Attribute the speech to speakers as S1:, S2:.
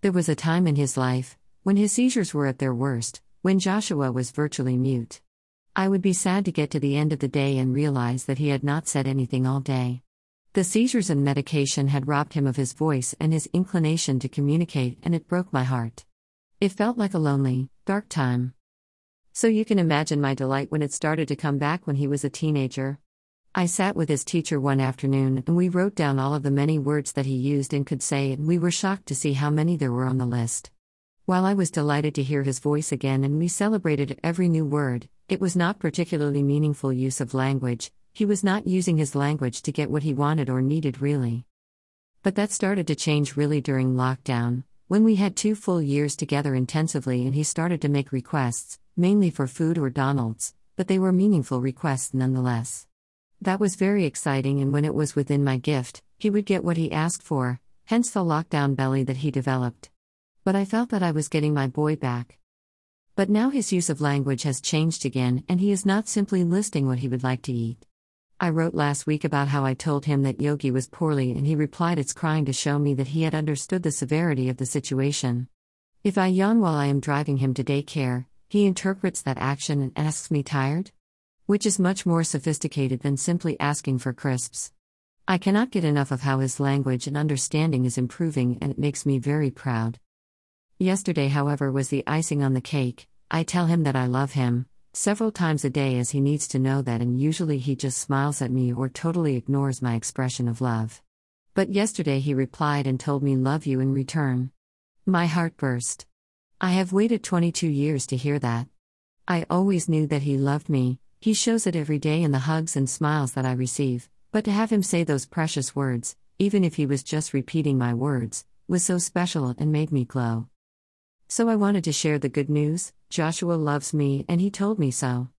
S1: There was a time in his life, when his seizures were at their worst, when Joshua was virtually mute. I would be sad to get to the end of the day and realize that he had not said anything all day. The seizures and medication had robbed him of his voice and his inclination to communicate, and it broke my heart. It felt like a lonely, dark time. So you can imagine my delight when it started to come back when he was a teenager. I sat with his teacher one afternoon and we wrote down all of the many words that he used and could say, and we were shocked to see how many there were on the list. While I was delighted to hear his voice again and we celebrated every new word, it was not particularly meaningful use of language, he was not using his language to get what he wanted or needed really. But that started to change really during lockdown, when we had two full years together intensively and he started to make requests, mainly for food or Donald's, but they were meaningful requests nonetheless. That was very exciting, and when it was within my gift, he would get what he asked for, hence the lockdown belly that he developed. But I felt that I was getting my boy back. But now his use of language has changed again, and he is not simply listing what he would like to eat. I wrote last week about how I told him that Yogi was poorly, and he replied, It's crying to show me that he had understood the severity of the situation. If I yawn while I am driving him to daycare, he interprets that action and asks me tired? Which is much more sophisticated than simply asking for crisps. I cannot get enough of how his language and understanding is improving, and it makes me very proud. Yesterday, however, was the icing on the cake. I tell him that I love him, several times a day as he needs to know that, and usually he just smiles at me or totally ignores my expression of love. But yesterday he replied and told me love you in return. My heart burst. I have waited 22 years to hear that. I always knew that he loved me, he shows it every day in the hugs and smiles that I receive, but to have him say those precious words, even if he was just repeating my words, was so special and made me glow. So I wanted to share the good news Joshua loves me and he told me so.